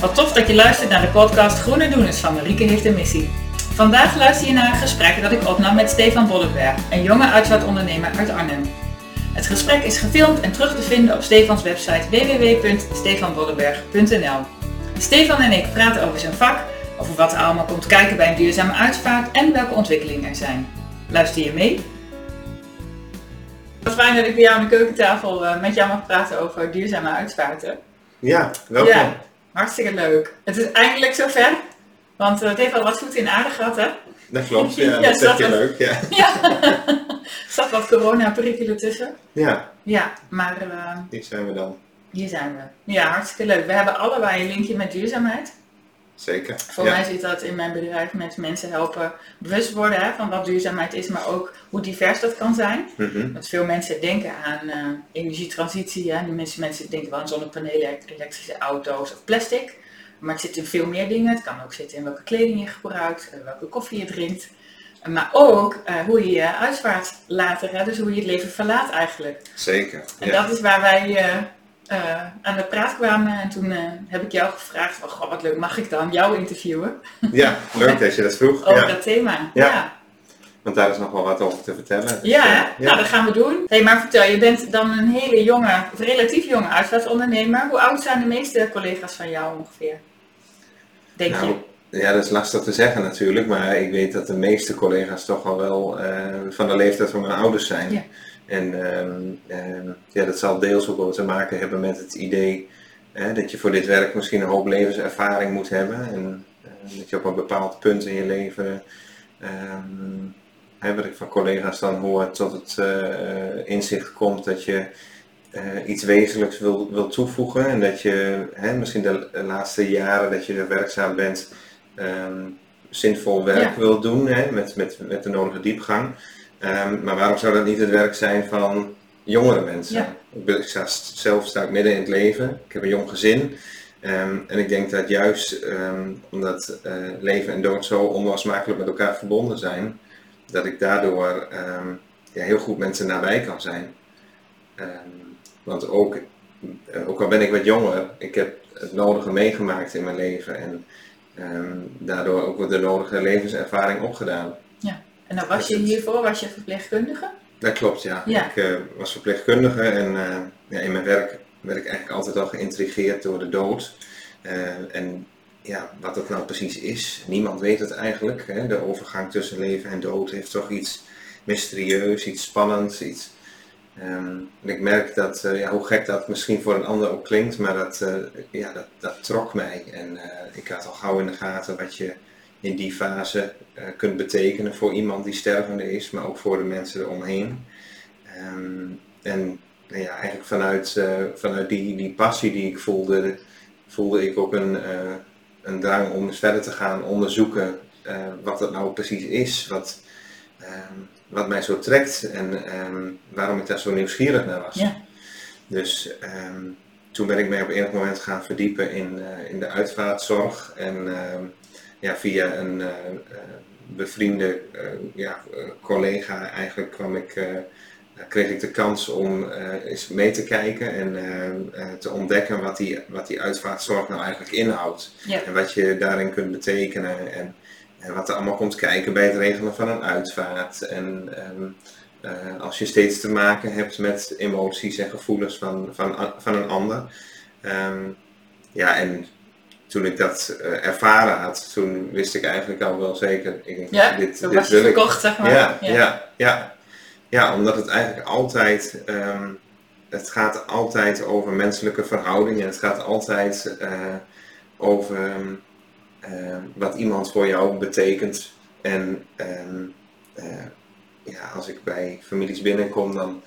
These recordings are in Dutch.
Wat tof dat je luistert naar de podcast Groene Doeners van Marieke heeft een missie. Vandaag luister je naar een gesprek dat ik opnam met Stefan Bollenberg, een jonge uitvaartondernemer uit Arnhem. Het gesprek is gefilmd en terug te vinden op Stefans website www.stefanbollenberg.nl. Stefan en ik praten over zijn vak, over wat er allemaal komt kijken bij een duurzame uitvaart en welke ontwikkelingen er zijn. Luister je mee? Wat fijn dat ik bij jou aan de keukentafel eh, met jou mag praten over duurzame uitvaarten. Ja, welkom. Ja, hartstikke leuk. Het is eindelijk zover, want eh, het heeft al wat voeten in aarde gehad, hè? Dat klopt, ja, Ja, dat je dat- leuk. Ja, Ja, er zat wat corona-perikelen tussen. ja Ja, maar eh, hier zijn we dan. hier zijn we. Ja, hartstikke leuk. We hebben allebei een linkje met duurzaamheid. Zeker. Voor ja. mij zit dat in mijn bedrijf met mensen helpen bewust worden hè, van wat duurzaamheid is, maar ook hoe divers dat kan zijn. Mhm. Want veel mensen denken aan eh, energietransitie. Hè. Die mensen, mensen denken wel aan zonnepanelen, elektrische auto's of plastic. Maar het zit in veel meer dingen. Het kan ook zitten in welke kleding je gebruikt, eh, welke koffie je drinkt. Eh, Maar ook hoe je je uitvaart later, hè, dus hoe je het leven verlaat eigenlijk. Zeker. En Ja. dat is waar wij eh, eh, aan de praat kwamen. En toen eh, heb ik jou gevraagd, goh, wat leuk, mag ik dan jou interviewen ja, leuk dat je dat vroeg. over Ja. dat thema? Ja. ja. Want daar is nog wel wat over te vertellen. Dus, Ja, eh, hè? nou dat gaan we doen. Hey, maar vertel, je bent dan een hele jonge, of relatief jonge uitvaartondernemer. Hoe oud zijn de meeste collega's van jou ongeveer? Denk Nou, je? ja, dat is lastig te zeggen natuurlijk, maar ik weet dat de meeste collega's toch al wel van de leeftijd van mijn ouders zijn. En ehm, ehm, ja, dat zal deels ook wel te maken hebben met het idee hè, dat je voor dit werk misschien een hoop levenservaring moet hebben. En eh, dat je op een bepaald punt in je leven, hè, wat ik van collega's dan hoor, tot het eh, inzicht komt dat je eh, iets wezenlijks wil, wil toevoegen. En dat je hè, misschien de laatste jaren dat je er werkzaam bent, zinvol werk Ja. wil doen hè, met, met, met de nodige diepgang. Ehm, maar waarom zou dat niet het werk zijn van jongere mensen? Ja. Ik, ben, ik sta, zelf sta ik midden in het leven. Ik heb een jong gezin. Ehm, en ik denk dat juist ehm, omdat eh, leven en dood zo onlosmakelijk met elkaar verbonden zijn, dat ik daardoor ja, heel goed mensen nabij kan zijn. Want ook, eh, ook al ben ik wat jonger, ik heb het nodige meegemaakt in mijn leven en daardoor ook wat de nodige levenservaring opgedaan. En dan was je hiervoor, was je verpleegkundige? Dat klopt, ja. Ja. Ik eh, was verpleegkundige en eh, ja, in mijn werk werd ik eigenlijk altijd al geïntrigeerd door de dood. Eh, en ja, wat dat nou precies is, niemand weet het eigenlijk. Hè? De overgang tussen leven en dood heeft toch iets mysterieus, iets spannends, iets... ehm, en ik merk dat, ja, hoe gek dat misschien voor een ander ook klinkt, maar dat, ja, dat, dat trok mij. En ik had al gauw in de gaten wat je in die fase eh, kunt betekenen voor iemand die stervende is, maar ook voor de mensen eromheen. Ehm, en nou ja, eigenlijk vanuit, eh, vanuit die, die passie die ik voelde, voelde ik ook een, eh, een drang om eens verder te gaan onderzoeken wat dat nou precies is, wat, ehm, wat mij zo trekt en ehm, waarom ik daar zo nieuwsgierig naar was. Ja. Dus toen ben ik mij op enig moment gaan verdiepen in, in de uitvaartzorg en ja, via een eh, eh, bevriende eh, ja, collega eigenlijk kwam ik, kreeg ik de kans om eens mee te kijken en te ontdekken wat die, wat die uitvaartzorg nou eigenlijk inhoudt. Ja. En wat je daarin kunt betekenen en, en wat er allemaal komt kijken bij het regelen van een uitvaart. En ehm, eh, als je steeds te maken hebt met emoties en gevoelens van, van, van een ander. Ehm, ja, en toen ik dat eh, ervaren had, toen wist ik eigenlijk al wel zeker, ik denk, Ja, dit, dit was wil ik. verkocht, zeg maar. Ja, ja, ja. ja. omdat het eigenlijk altijd, ehm, het gaat altijd over menselijke verhoudingen. Het gaat altijd eh, over ehm, eh, wat iemand voor jou betekent. En ehm, eh, ja, als ik bij families binnenkom, dan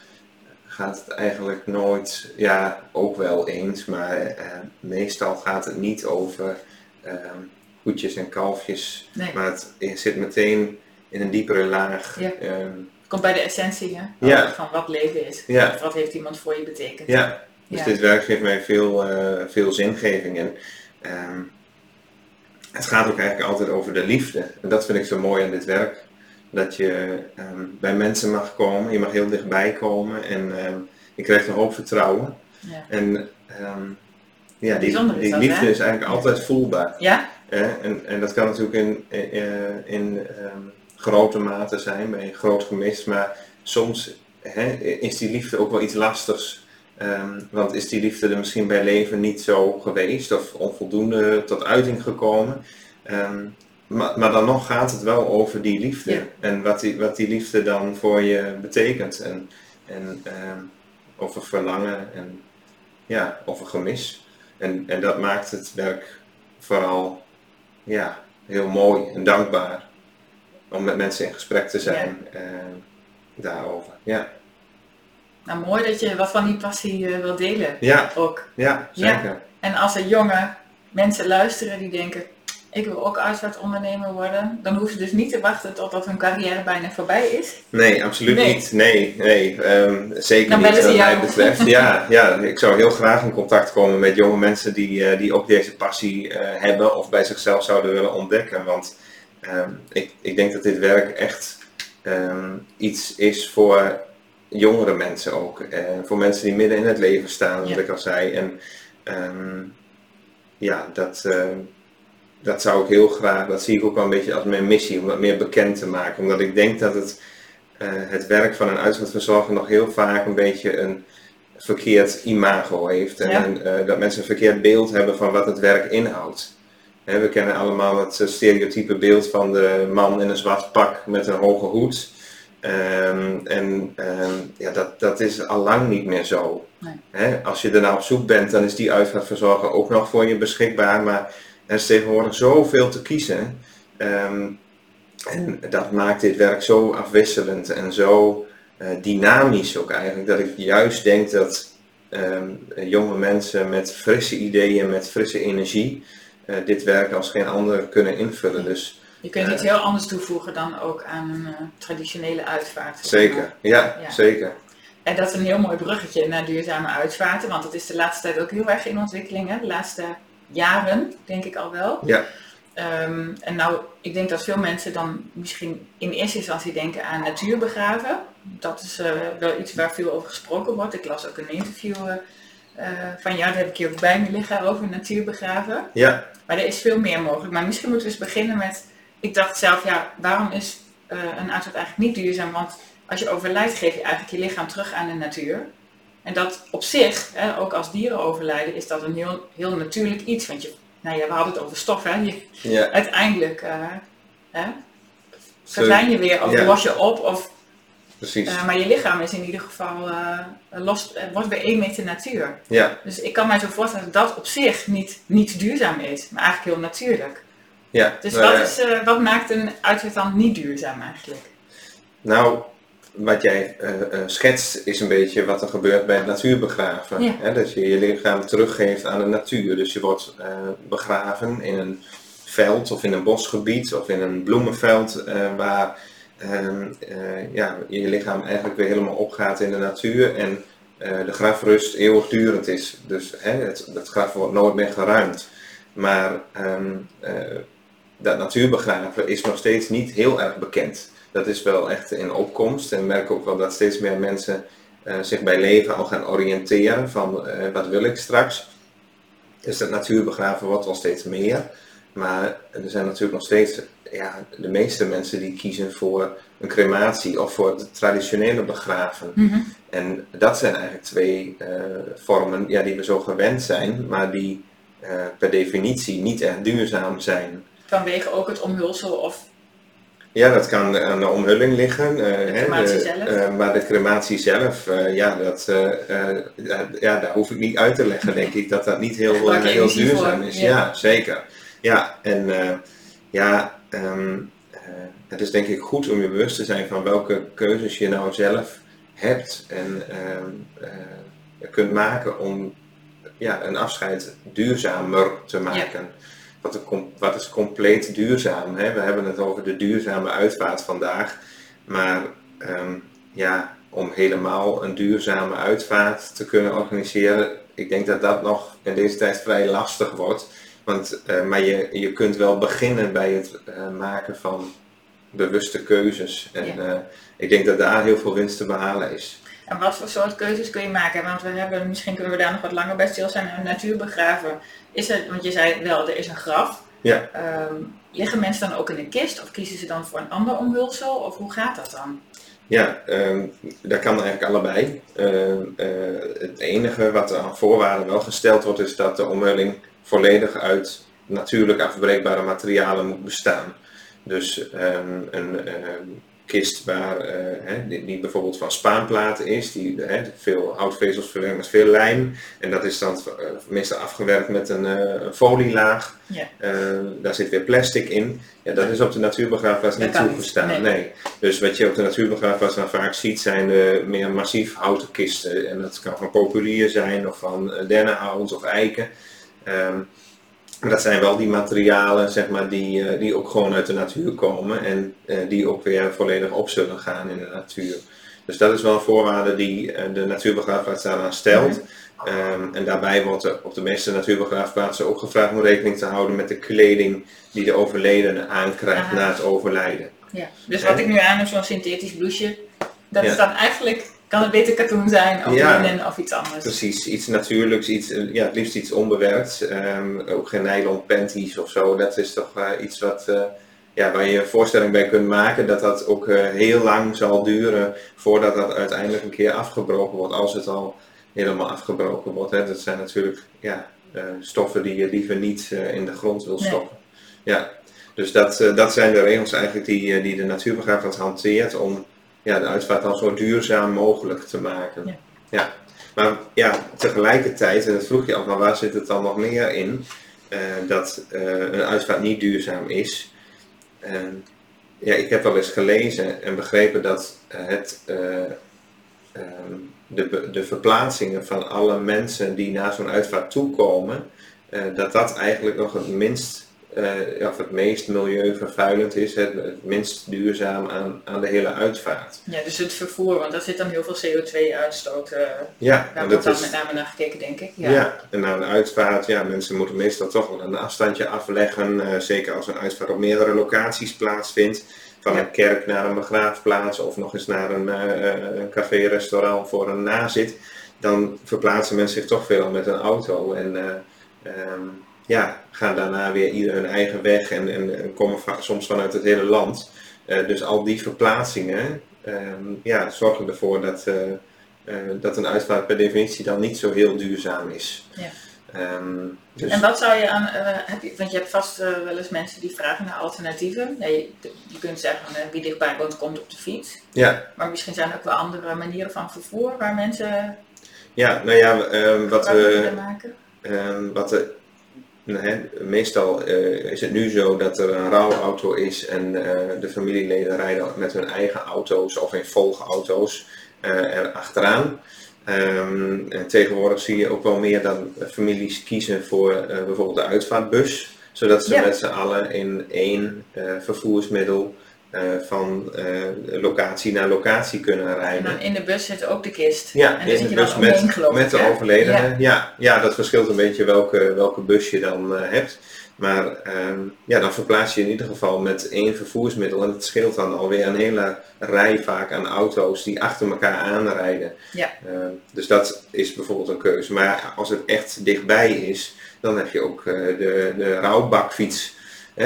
gaat het eigenlijk nooit, ja, ook wel eens, maar eh, meestal gaat het niet over ehm koetjes en kalfjes, Nee. maar het zit meteen in een diepere laag. Ja. Ehm, Komt bij de essentie, hè? Ja. Van wat leven is. Ja. Wat heeft iemand voor je betekend. ja, dus dit werk geeft mij veel, eh, veel zingeving. En ehm, het gaat ook eigenlijk altijd over de liefde. En dat vind ik zo mooi aan dit werk. Dat je ehm, bij mensen mag komen, je mag heel dichtbij komen en ehm, je krijgt een hoop vertrouwen. Ja. En ehm, ja, die, Bijzonder is die dat, liefde hè? is eigenlijk altijd voelbaar. Ja? En, en dat kan natuurlijk in, in, in ehm, grote mate zijn, bij een groot gemis, maar soms hè, is die liefde ook wel iets lastigs. Want is die liefde er misschien bij leven niet zo geweest of onvoldoende tot uiting gekomen. Ehm, maar, maar dan nog gaat het wel over die liefde Ja. en wat die, wat die liefde dan voor je betekent. En, en ehm, over verlangen en ja, over gemis. En, en dat maakt het werk vooral ja, heel mooi en dankbaar om met mensen in gesprek te zijn daarover. Ja, Nou, mooi dat je wat van die passie eh, wil delen ja, ook. ja Ja. zeker. En als er jonge mensen luisteren die denken, ik wil ook uitvaartondernemer worden, dan hoeven ze dus niet te wachten totdat hun carrière bijna voorbij is. Nee, absoluut Nee. niet. Nee, nee. ehm, zeker Dan niet wat mij jou. betreft. Ja, ja, ik zou heel graag in contact komen met jonge mensen die, eh, die ook deze passie eh, hebben of bij zichzelf zouden willen ontdekken. Want ehm, ik, ik denk dat dit werk echt ehm, iets is voor jongere mensen ook. eh, voor mensen die midden in het leven staan, wat Ja. ik al zei. En ja, dat, dat zou ik heel graag, dat zie ik ook wel een beetje als mijn missie, om dat meer bekend te maken. Omdat ik denk dat het, eh, het werk van een uitzendverzorger nog heel vaak een beetje een verkeerd imago heeft. En Ja. eh, dat mensen een verkeerd beeld hebben van wat het werk inhoudt. We kennen allemaal het eh, stereotype beeld van de man in een zwart pak met een hoge hoed. Ehm, en ehm, ja, dat, dat is al lang niet meer zo. Nee. Als je ernaar op zoek bent, dan is die uitvaartverzorger ook nog voor je beschikbaar. Maar er is tegenwoordig zoveel te kiezen. Ehm, en dat maakt dit werk zo afwisselend en zo eh, dynamisch ook eigenlijk. Dat ik juist denk dat ehm, jonge mensen met frisse ideeën, met frisse energie, eh, dit werk als geen ander kunnen invullen. Dus Je kunt Eh. iets heel anders toevoegen dan ook aan een eh, traditionele uitvaart. zeker, ja, Ja. zeker. En dat is een heel mooi bruggetje naar duurzame uitvaarten, want het is de laatste tijd ook heel erg in ontwikkeling. Hè? De laatste jaren, denk ik al wel. Ja. Ehm, en nou, ik denk dat veel mensen dan misschien in eerste instantie denken aan natuurbegraven. Dat is eh, wel iets waar veel over gesproken wordt. Ik las ook een interview eh, van jou, daar heb ik hier ook bij me liggen over natuurbegraven. Ja, Maar er is veel meer mogelijk. Maar misschien moeten we eens beginnen met. Ik dacht zelf, ja, waarom is een uitvaart eigenlijk niet duurzaam? Want als je overlijdt, geef je eigenlijk je lichaam terug aan de natuur. En dat op zich, hè, ook als dieren overlijden, is dat een heel, heel natuurlijk iets. Want je, nou ja, we hadden het over stof, hè. Je, ja. uiteindelijk eh, hè, verdwijn je weer of Ja. los je op. Of, Precies. eh, maar je lichaam is in ieder geval eh, los, wordt weer één met de natuur. Ja, Dus ik kan mij zo voorstellen dat dat op zich niet, niet duurzaam is, maar eigenlijk heel natuurlijk. ja. Dus Nou wat, ja. is, wat maakt een uitvaart dan niet duurzaam eigenlijk? Nou, wat jij eh, eh, schetst is een beetje wat er gebeurt bij het natuurbegraven. Ja. Hè? Dat je je lichaam teruggeeft aan de natuur. Dus je wordt eh, begraven in een veld of in een bosgebied of in een bloemenveld waar ehm, eh, ja, je lichaam eigenlijk weer helemaal opgaat in de natuur en de grafrust eeuwigdurend is. Dus hè, het, het graf wordt nooit meer geruimd. Maar eh, dat natuurbegraven is nog steeds niet heel erg bekend. Dat is wel echt in opkomst en merk ook wel dat steeds meer mensen eh, zich bij leven al gaan oriënteren van eh, wat wil ik straks. Dus dat natuurbegraven wordt wel steeds meer. Maar er zijn natuurlijk nog steeds, ja, de meeste mensen die kiezen voor een crematie of voor het traditionele begraven. En dat zijn eigenlijk twee eh, vormen ja, die we zo gewend zijn, maar die eh, per definitie niet echt duurzaam zijn. Vanwege ook het omhulsel of Ja, dat kan aan de omhulling liggen. eh, hè, crematie zelf. eh, maar de crematie zelf, eh, ja, dat, eh, eh, ja, daar hoef ik niet uit te leggen, denk ik, dat dat niet heel, eh, heel duurzaam is. ja. Ja, zeker. Ja, en eh, ja, ehm, eh, het is denk ik goed om je bewust te zijn van welke keuzes je nou zelf hebt en ehm, eh, kunt maken om ja, een afscheid duurzamer te maken. Wat, wat is compleet duurzaam? Hè? We hebben het over de duurzame uitvaart vandaag. Maar ehm, ja, om helemaal een duurzame uitvaart te kunnen organiseren, ik denk dat dat nog in deze tijd vrij lastig wordt. Want, eh, maar je, je kunt wel beginnen bij het eh, maken van bewuste keuzes. En Ja. eh, ik denk dat daar heel veel winst te behalen is. En wat voor soort keuzes kun je maken? Want we hebben, misschien kunnen we daar nog wat langer bij stilstaan. Een natuurbegraven. Is er, want je zei wel, er is een graf. Ja. Ehm, liggen mensen dan ook in een kist? Of kiezen ze dan voor een ander omhulsel? Of hoe gaat dat dan? Ja, ehm, dat kan eigenlijk allebei. Ehm, eh, het enige wat er aan voorwaarden wel gesteld wordt, is dat de omhulling volledig uit natuurlijk afbreekbare materialen moet bestaan. Dus een kist waar, uh, hè, die, die, bijvoorbeeld van spaanplaten is, die hè, veel houtvezels verwerkt met veel lijm. En dat is dan uh, meestal afgewerkt met een, een folielaag. Ja. daar zit weer plastic in. Ja, dat is op de natuurbegraafplaats niet toegestaan. Nee. nee. Dus wat je op de natuurbegraafplaats dan vaak ziet zijn de meer massief houten kisten. En dat kan van populier zijn of van dennenhout of eiken. Um, maar dat zijn wel die materialen zeg maar, die, uh, die ook gewoon uit de natuur komen en uh, die ook weer volledig op zullen gaan in de natuur. Dus dat is wel een voorwaarde die uh, de natuurbegraafplaats daaraan stelt. Um, en daarbij wordt er op de meeste natuurbegraafplaatsen ook gevraagd om rekening te houden met de kleding die de overledene aankrijgt Aha. na het overlijden. Ja. Dus wat en, ik nu aan heb, zo'n synthetisch blouseje, dat ja. is dan eigenlijk kan het beter katoen zijn of ja, of iets anders? Precies, iets natuurlijks, iets, eh, ja, het liefst iets onbewerkt. Um, ook geen nylon panties of zo. Dat is toch uh, iets wat, uh, ja, waar je een voorstelling bij kunt maken dat dat ook uh, heel lang zal duren voordat dat uiteindelijk een keer afgebroken wordt, als het al helemaal afgebroken wordt. Hè. Dat zijn natuurlijk ja, stoffen die je liever niet in de grond wil stoppen. Nee. Ja. Dus dat, dat zijn de regels eigenlijk die, die de natuurbegraafplaats hanteert om ja, de uitvaart dan zo duurzaam mogelijk te maken. Ja. ja. Maar ja, tegelijkertijd, en dat vroeg je af, maar waar zit het dan nog meer in, uh, dat uh, een uitvaart niet duurzaam is. Uh, ja, ik heb wel eens gelezen en begrepen dat het, um, de, de verplaatsingen van alle mensen die naar zo'n uitvaart toekomen, dat dat eigenlijk nog het minst uh, of het meest milieuvervuilend is, het, het, minst duurzaam aan, aan de hele uitvaart. Ja, dus het vervoer, want daar zit dan heel veel CO2-uitstoot. Uh, ja, daar wordt dan is, met name naar gekeken, denk ik. Ja, ja en aan de uitvaart, ja, mensen moeten meestal toch wel een afstandje afleggen, uh, zeker als een uitvaart op meerdere locaties plaatsvindt. Van ja. een kerk naar een begraafplaats of nog eens naar een, een café-restaurant voor een nazit. Dan verplaatsen mensen zich toch veel met een auto. En um, ja, gaan daarna weer ieder hun eigen weg en, en, en komen soms vanuit het hele land. Uh, dus al die verplaatsingen um, ja, zorgen ervoor dat, uh, uh, dat een uitvaart per definitie dan niet zo heel duurzaam is. Ja. Um, dus... En wat zou je aan, heb je, want je hebt vast wel eens mensen die vragen naar alternatieven. Nee, je, kunt zeggen wie dichtbij woont komt op de fiets. Ja. Maar misschien zijn er ook wel andere manieren van vervoer waar mensen. Ja, nou ja, wat we. Um, wat meestal uh, is het nu zo dat er een rouwauto is en uh, de familieleden rijden met hun eigen auto's of in volgauto's uh, er achteraan. Um, en tegenwoordig zie je ook wel meer dat families kiezen voor bijvoorbeeld de uitvaartbus, zodat ze ja. met z'n allen in één vervoersmiddel uh, van uh, locatie naar locatie kunnen rijden. En dan in de bus zit ook de kist. Ja, en in de bus met, omheen, met de overledene. Ja. ja. Ja, dat verschilt een beetje welke, welke bus je dan uh, hebt. Maar um, ja, dan verplaats je in ieder geval met één vervoersmiddel. En het scheelt dan alweer een hele rij vaak aan auto's die achter elkaar aanrijden. Ja. dus dat is bijvoorbeeld een keuze. Maar als het echt dichtbij is, dan heb je ook de, de rouwbakfiets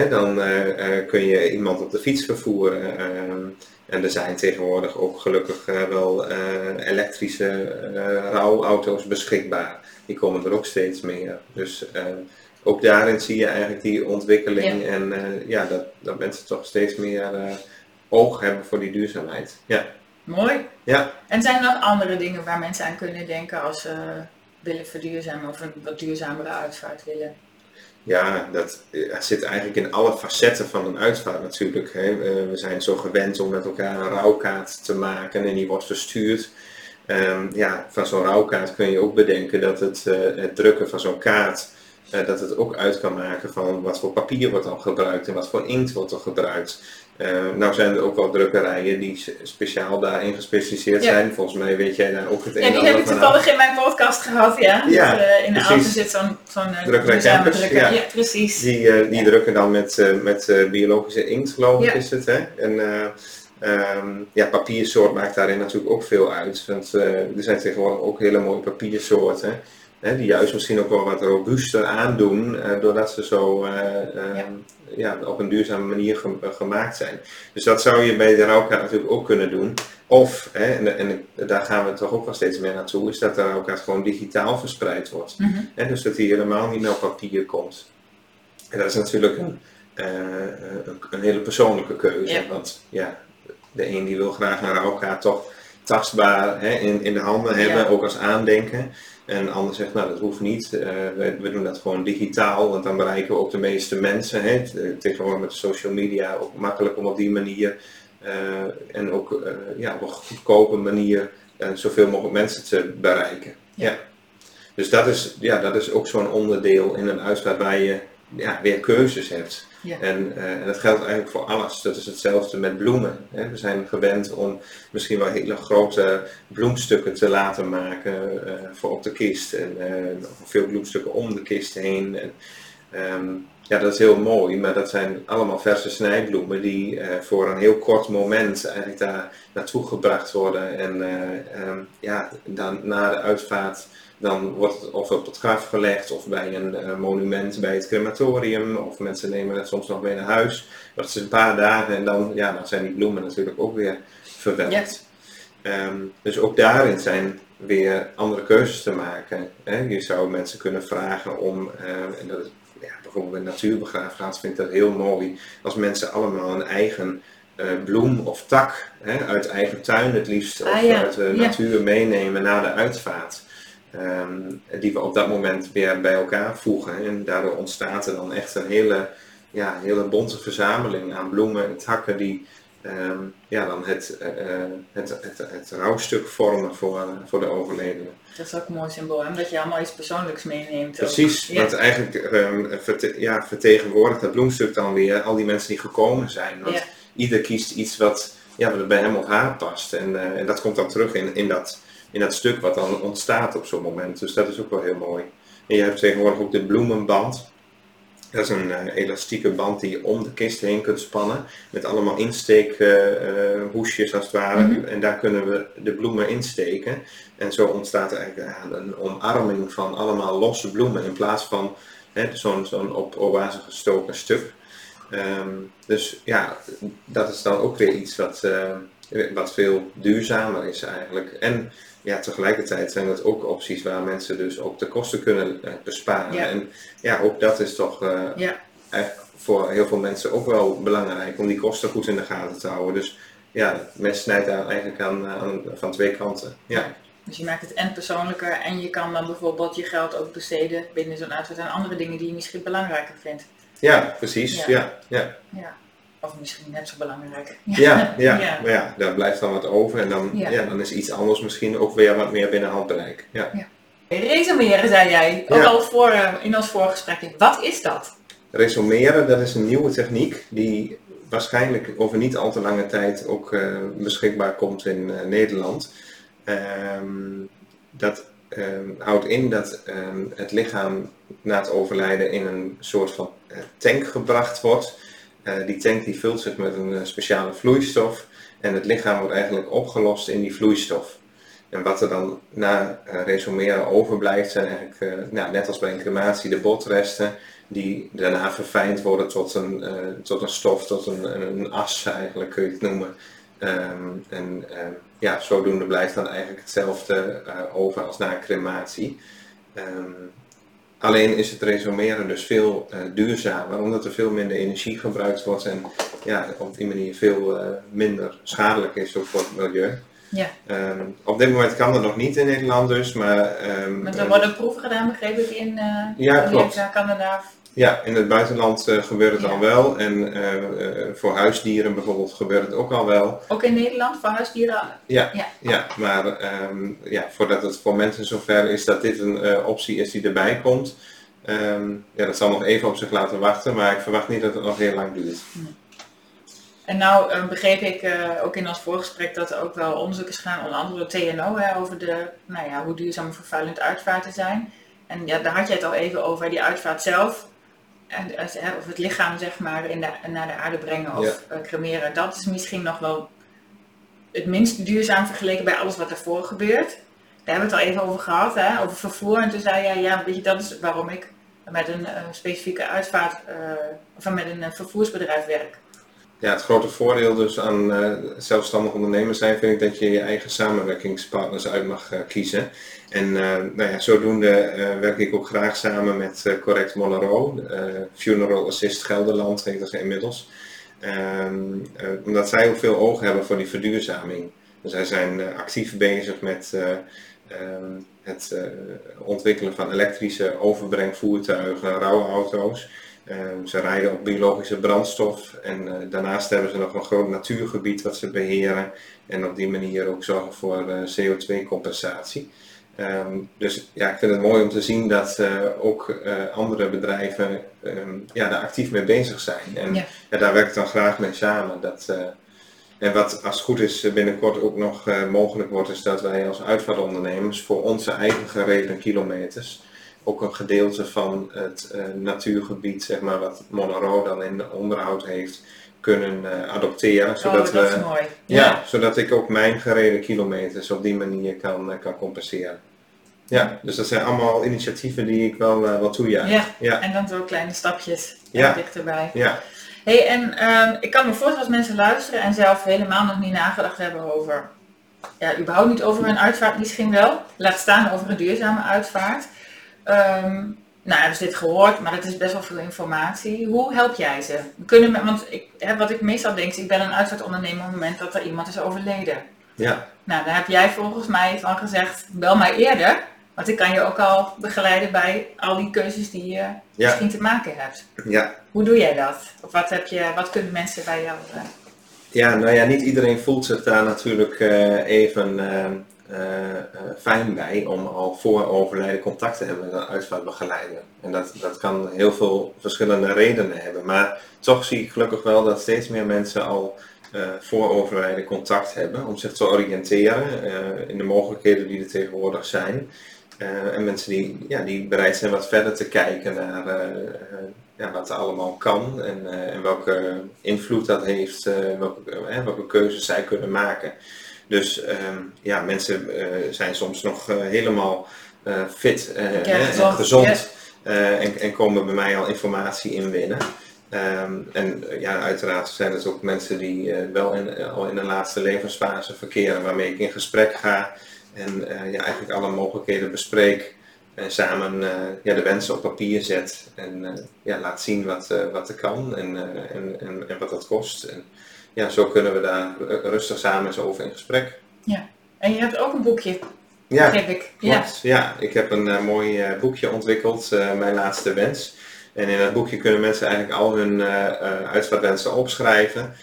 dan uh, uh, kun je iemand op de fiets vervoeren. Ehm, en er zijn tegenwoordig ook gelukkig uh, wel elektrische rouwauto's beschikbaar. Die komen er ook steeds meer. Dus ook daarin zie je eigenlijk die ontwikkeling ja. en ja, dat, dat mensen toch steeds meer oog hebben voor die duurzaamheid. Ja. Mooi. Ja. En zijn er nog andere dingen waar mensen aan kunnen denken als ze willen verduurzamen of een wat duurzamere uitvaart willen? Ja, dat, zit eigenlijk in alle facetten van een uitvaart natuurlijk. Hè. We zijn zo gewend om met elkaar een rouwkaart te maken en die wordt verstuurd. Um, ja, van zo'n rouwkaart kun je ook bedenken dat het, uh, het drukken van zo'n kaart, uh, dat het ook uit kan maken van wat voor papier wordt al gebruikt en wat voor inkt wordt er gebruikt. Uh, nou zijn er ook wel drukkerijen die speciaal daarin gespecialiseerd ja. zijn. Volgens mij weet jij daar ook het een Ja, die heb ik toevallig in mijn podcast gehad, ja. ja dus, uh, in de auto zit zo'n zo'n drukkerij drukker. Ja. ja. precies. Die, die drukken dan met, met biologische inkt, geloof ik is het. Hè? En Um, ja, papiersoort maakt daarin natuurlijk ook veel uit. Want uh, er zijn tegenwoordig ook hele mooie papiersoorten. Hè, die juist misschien ook wel wat robuuster aandoen. Uh, doordat ze zo uh, ja. ja. op een duurzame manier ge gemaakt zijn. Dus dat zou je bij de rouwkaart natuurlijk ook kunnen doen. Of, hè, en, en, daar gaan we toch ook wel steeds meer naartoe, is dat de rouwkaart gewoon digitaal verspreid wordt. Mm -hmm. hè, dus dat die helemaal niet meer op papier komt. En dat is natuurlijk een, een, een hele persoonlijke keuze. Ja. Want ja, de een die wil graag een rouwkaart toch tastbaar hè, in, in de handen hebben, ja. ook als aandenken. En de ander zegt, nou dat hoeft niet, uh, we, we, doen dat gewoon digitaal, want dan bereiken we ook de meeste mensen. Hè. Tegenwoordig met social media ook makkelijk om op die manier uh, en ook ja, op een goedkope manier zoveel mogelijk mensen te bereiken. Ja. ja. Dus dat is, ja, dat is ook zo'n onderdeel in een uitvaart waar je ja, weer keuzes hebt. En, uh, en dat geldt eigenlijk voor alles. Dat is hetzelfde met bloemen. Hè. We zijn gewend om misschien wel hele grote bloemstukken te laten maken uh, voor op de kist. En uh, veel bloemstukken om de kist heen. En, um, ja, dat is heel mooi, maar dat zijn allemaal verse snijbloemen die voor een heel kort moment eigenlijk daar naartoe gebracht worden. En um, ja, dan na de uitvaart dan wordt het of op het graf gelegd of bij een uh, monument bij het crematorium. Of mensen nemen het soms nog mee naar huis. Dat is een paar dagen en dan, ja, dan zijn die bloemen natuurlijk ook weer verwend. Yes. Um, dus ook daarin zijn weer andere keuzes te maken. Hè. Je zou mensen kunnen vragen om, uh, en dat is, ja, bijvoorbeeld bij natuurbegraafplaats vind ik dat heel mooi, als mensen allemaal een eigen uh, bloem of tak hè, uit eigen tuin het liefst of ah, ja. uit de natuur ja. meenemen na de uitvaart. Um, die we op dat moment weer bij elkaar voegen. En daardoor ontstaat er dan echt een hele, ja, hele bonte verzameling aan bloemen en takken die um, ja, dan het, uh, het, het, het rouwstuk vormen voor, voor de overledene. Dat is ook een mooi symbool, omdat je allemaal iets persoonlijks meeneemt. Precies, ja. want eigenlijk um, verte ja, vertegenwoordigt dat bloemstuk dan weer al die mensen die gekomen zijn. Want ja. ieder kiest iets wat, ja, wat bij hem of haar past. En, uh, en dat komt dan terug in, in dat in dat stuk wat dan ontstaat op zo'n moment. Dus dat is ook wel heel mooi. En je hebt tegenwoordig ook de bloemenband. Dat is een uh, elastieke band die je om de kist heen kunt spannen. Met allemaal insteekhoesjes uh, als het ware. Mm -hmm. En daar kunnen we de bloemen insteken. En zo ontstaat er eigenlijk een omarming van allemaal losse bloemen. In plaats van zo'n zo'n op oase gestoken stuk. Um, dus ja, dat is dan ook weer iets wat, wat veel duurzamer is eigenlijk. En ja, tegelijkertijd zijn dat ook opties waar mensen dus ook de kosten kunnen uh, besparen. Ja. En ja, ook dat is toch uh, ja. voor heel veel mensen ook wel belangrijk om die kosten goed in de gaten te houden. Dus ja, mes snijdt daar eigenlijk aan, aan, van twee kanten. Ja. Dus je maakt het en persoonlijker en je kan dan bijvoorbeeld je geld ook besteden binnen zo'n uitzet aan andere dingen die je misschien belangrijker vindt. Ja, precies. Ja. ja. ja. Of misschien net zo belangrijk. Ja, ja, ja. maar ja, daar blijft dan wat over en dan, ja. dan is iets anders misschien ook weer wat meer binnen handbereik. Ja. Ja. Resumeren, zei jij, ook al voor, uh, in ons voorgesprek. Wat is dat? Resumeren, dat is een nieuwe techniek die waarschijnlijk over niet al te lange tijd ook uh, beschikbaar komt in uh, Nederland. Um, dat um, houdt in dat um, het lichaam na het overlijden in een soort van tank gebracht wordt uh, die tank die vult zich met een uh, speciale vloeistof en het lichaam wordt eigenlijk opgelost in die vloeistof. En wat er dan na uh, resumeren overblijft zijn eigenlijk, nou, net als bij een crematie, de botresten die daarna verfijnd worden tot een, tot een stof, tot een, een, as eigenlijk kun je het noemen. Um, en ja, zodoende blijft dan eigenlijk hetzelfde over als na een crematie. Um, Alleen is het resumeren dus veel uh, duurzamer, omdat er veel minder energie gebruikt wordt en ja, op die manier veel uh, minder schadelijk is ook voor het milieu. Ja. Um, op dit moment kan dat nog niet in Nederland dus, maar... Um, maar er worden proeven gedaan, begreep ik, in uh, ja, klopt. Canada, ja, in het buitenland uh, gebeurt het ja. al wel. En uh, uh, voor huisdieren bijvoorbeeld gebeurt het ook al wel. Ook in Nederland voor huisdieren? Ja, ja. ja maar um, ja, voordat het voor mensen zover is dat dit een optie is die erbij komt. Um, ja, dat zal nog even op zich laten wachten, maar ik verwacht niet dat het nog heel lang duurt. Nee. En nou begreep ik ook in ons voorgesprek dat er ook wel onderzoek is gedaan, onder andere TNO, hè, over de, nou ja, hoe duurzaam vervuilend uitvaarten zijn. En ja, daar had je het al even over, die uitvaart zelf of het lichaam zeg maar in de, naar de aarde brengen of ja. cremeren, dat is misschien nog wel het minst duurzaam vergeleken bij alles wat ervoor gebeurt. Daar hebben we het al even over gehad, hè? over vervoer. En toen zei jij, ja, weet je, dat is waarom ik met een eh, specifieke uitvaart uh, of met een vervoersbedrijf werk. Ja, het grote voordeel dus aan uh, zelfstandig ondernemer zijn vind ik dat je je eigen samenwerkingspartners uit mag kiezen. En nou ja, zodoende werk ik ook graag samen met Correct Monero, Funeral Assist Gelderland heet dat inmiddels. Ehm, omdat zij ook veel oog hebben voor die verduurzaming. Dus zij zijn actief bezig met Ehm, het eh, ontwikkelen van elektrische overbrengvoertuigen, rouwauto's. Um, ze rijden op biologische brandstof en uh, daarnaast hebben ze nog een groot natuurgebied wat ze beheren en op die manier ook zorgen voor eh, CO2-compensatie. Um, ehm, dus ja, ik vind het mooi om te zien dat uh, ook andere bedrijven ja, daar actief mee bezig zijn. En ja. daar werk ik dan graag mee samen. Dat, en wat als het goed is binnenkort ook nog mogelijk wordt, is dat wij als uitvaartondernemers voor onze eigen gereden kilometers ook een gedeelte van het uh, natuurgebied, zeg maar, wat Monero dan in de onderhoud heeft, kunnen uh, adopteren. Zodat oh, dat we, is mooi. Ja. ja. zodat ik ook mijn gereden kilometers op die manier kan, kan compenseren. Ja, dus dat zijn allemaal initiatieven die ik wel, wel toejuich. Ja. ja, en dan zo kleine stapjes ja. dichterbij. Ja hey, en ehm, ik kan me voorstellen als mensen luisteren en zelf helemaal nog niet nagedacht hebben over, ja, überhaupt niet over een uitvaart misschien wel, laat staan over een duurzame uitvaart. Um, nou, hebben ze dit gehoord, maar dat is best wel veel informatie. Hoe help jij ze? Kunnen, want ik, hè, wat ik meestal denk, is, ik ben een uitvaartondernemer op het moment dat er iemand is overleden. Ja. Nou, daar heb jij volgens mij van gezegd, bel mij eerder. Want ik kan je ook al begeleiden bij al die keuzes die je misschien te maken hebt. Ja. Hoe doe jij dat? Of wat, heb je, wat kunnen mensen bij jou... Uh... Ja, nou ja, niet iedereen voelt zich daar natuurlijk uh, even uh, fijn bij om al voor overlijden contact te hebben met een uitvaartbegeleider. En dat, dat kan heel veel verschillende redenen hebben. Maar toch zie ik gelukkig wel dat steeds meer mensen al voor overlijden contact hebben om zich te oriënteren in de mogelijkheden die er tegenwoordig zijn. Uh, en mensen die, ja, die bereid zijn wat verder te kijken naar uh, ja, wat er allemaal kan en, en welke invloed dat heeft, welke keuzes zij kunnen maken. Dus ehm, ja, mensen zijn soms nog helemaal fit en gezond en, en, komen bij mij al informatie inwinnen. Um, en ja, uiteraard zijn het ook mensen die wel in, al in de laatste levensfase verkeren, waarmee ik in gesprek ga. En uh, ja, eigenlijk alle mogelijkheden bespreek. En samen uh, ja, de wensen op papier zet. En ja, laat zien wat, wat er kan en, en, en, en, wat dat kost. En ja, zo kunnen we daar rustig samen eens over in gesprek. Ja, en je hebt ook een boekje. Ja, ik. Ja. ja, ik heb een mooi boekje ontwikkeld, Mijn Laatste Wens. En in dat boekje kunnen mensen eigenlijk al hun uitvaartwensen opschrijven.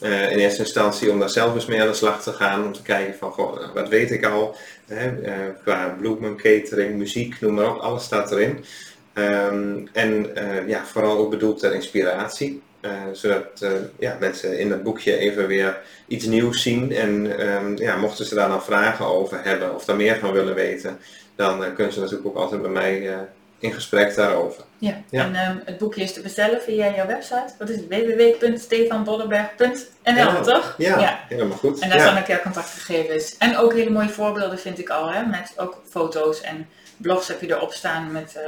In eerste instantie om daar zelf eens mee aan de slag te gaan. Om te kijken van, goh, wat weet ik al? Hè, qua bloemen, catering, muziek, noem maar op. Alles staat erin. Um, en ja, vooral ook bedoeld ter inspiratie. Zodat ja, mensen in dat boekje even weer iets nieuws zien. En um, ja, mochten ze daar nou vragen over hebben of daar meer van willen weten. Dan kunnen ze natuurlijk ook altijd bij mij in gesprek daarover. Ja, en um, het boekje is te bestellen via jouw website. Wat is het? www.stefanbollenberg.nl, toch? Ja, ja, helemaal goed. En daar staan ook jouw contactgegevens. En ook hele mooie voorbeelden vind ik al, hè, met ook foto's en blogs heb je erop staan met,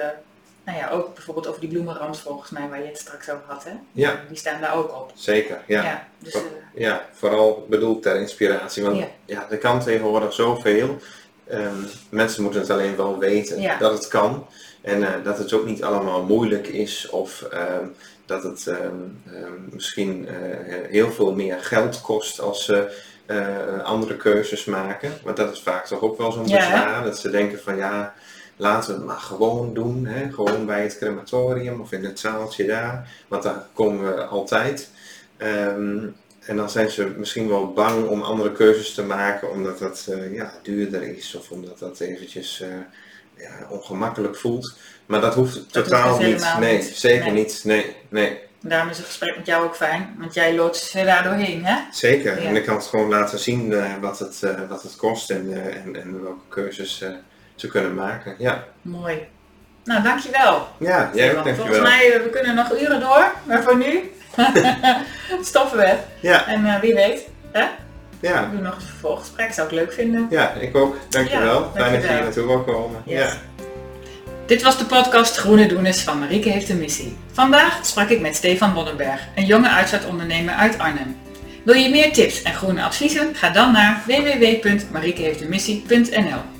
nou ja, ook bijvoorbeeld over die bloemenrams volgens mij, waar je het straks over had, hè? Ja. Die staan daar ook op. Zeker, ja. Ja, dus, uh, ja vooral bedoeld ter inspiratie, want ja, ja er kan tegenwoordig zoveel. Um, mensen moeten het alleen wel weten dat het kan. En uh, dat het ook niet allemaal moeilijk is of uh, dat het uh, misschien uh, heel veel meer geld kost als ze andere keuzes maken. Want dat is vaak toch ook wel zo'n bezwaar. Dat ze denken van ja, laten we het maar gewoon doen. Hè? Gewoon bij het crematorium of in het zaaltje daar. Want daar komen we altijd. Um, en dan zijn ze misschien wel bang om andere keuzes te maken omdat dat ja, duurder is of omdat dat eventjes ja, ongemakkelijk voelt. Maar dat hoeft totaal niet. Nee, zeker niet. Nee, nee. Daarom is het gesprek met jou ook fijn, want jij loodst ze daar doorheen, hè? Zeker, en ik kan het gewoon laten zien uh, wat, het, uh, wat het kost en, uh, en, en, welke keuzes ze kunnen maken. Ja. Mooi. Nou, dankjewel. Ja, jij ook, dankjewel. Volgens mij, we kunnen nog uren door, maar voor nu stoppen we. Ja. En wie weet, hè? Ja. We doen nog een vervolggesprek, zou ik leuk vinden. Ja, ik ook. Dankjewel. Ja, Fijn dat je hier naartoe wil komen. Yes. Ja. Dit was de podcast Groene Doeners van Marieke heeft een missie. Vandaag sprak ik met Stefan Wonnenberg, een jonge uitzendondernemer uit Arnhem. Wil je meer tips en groene adviezen? Ga dan naar www.mariekeheeftemissie.nl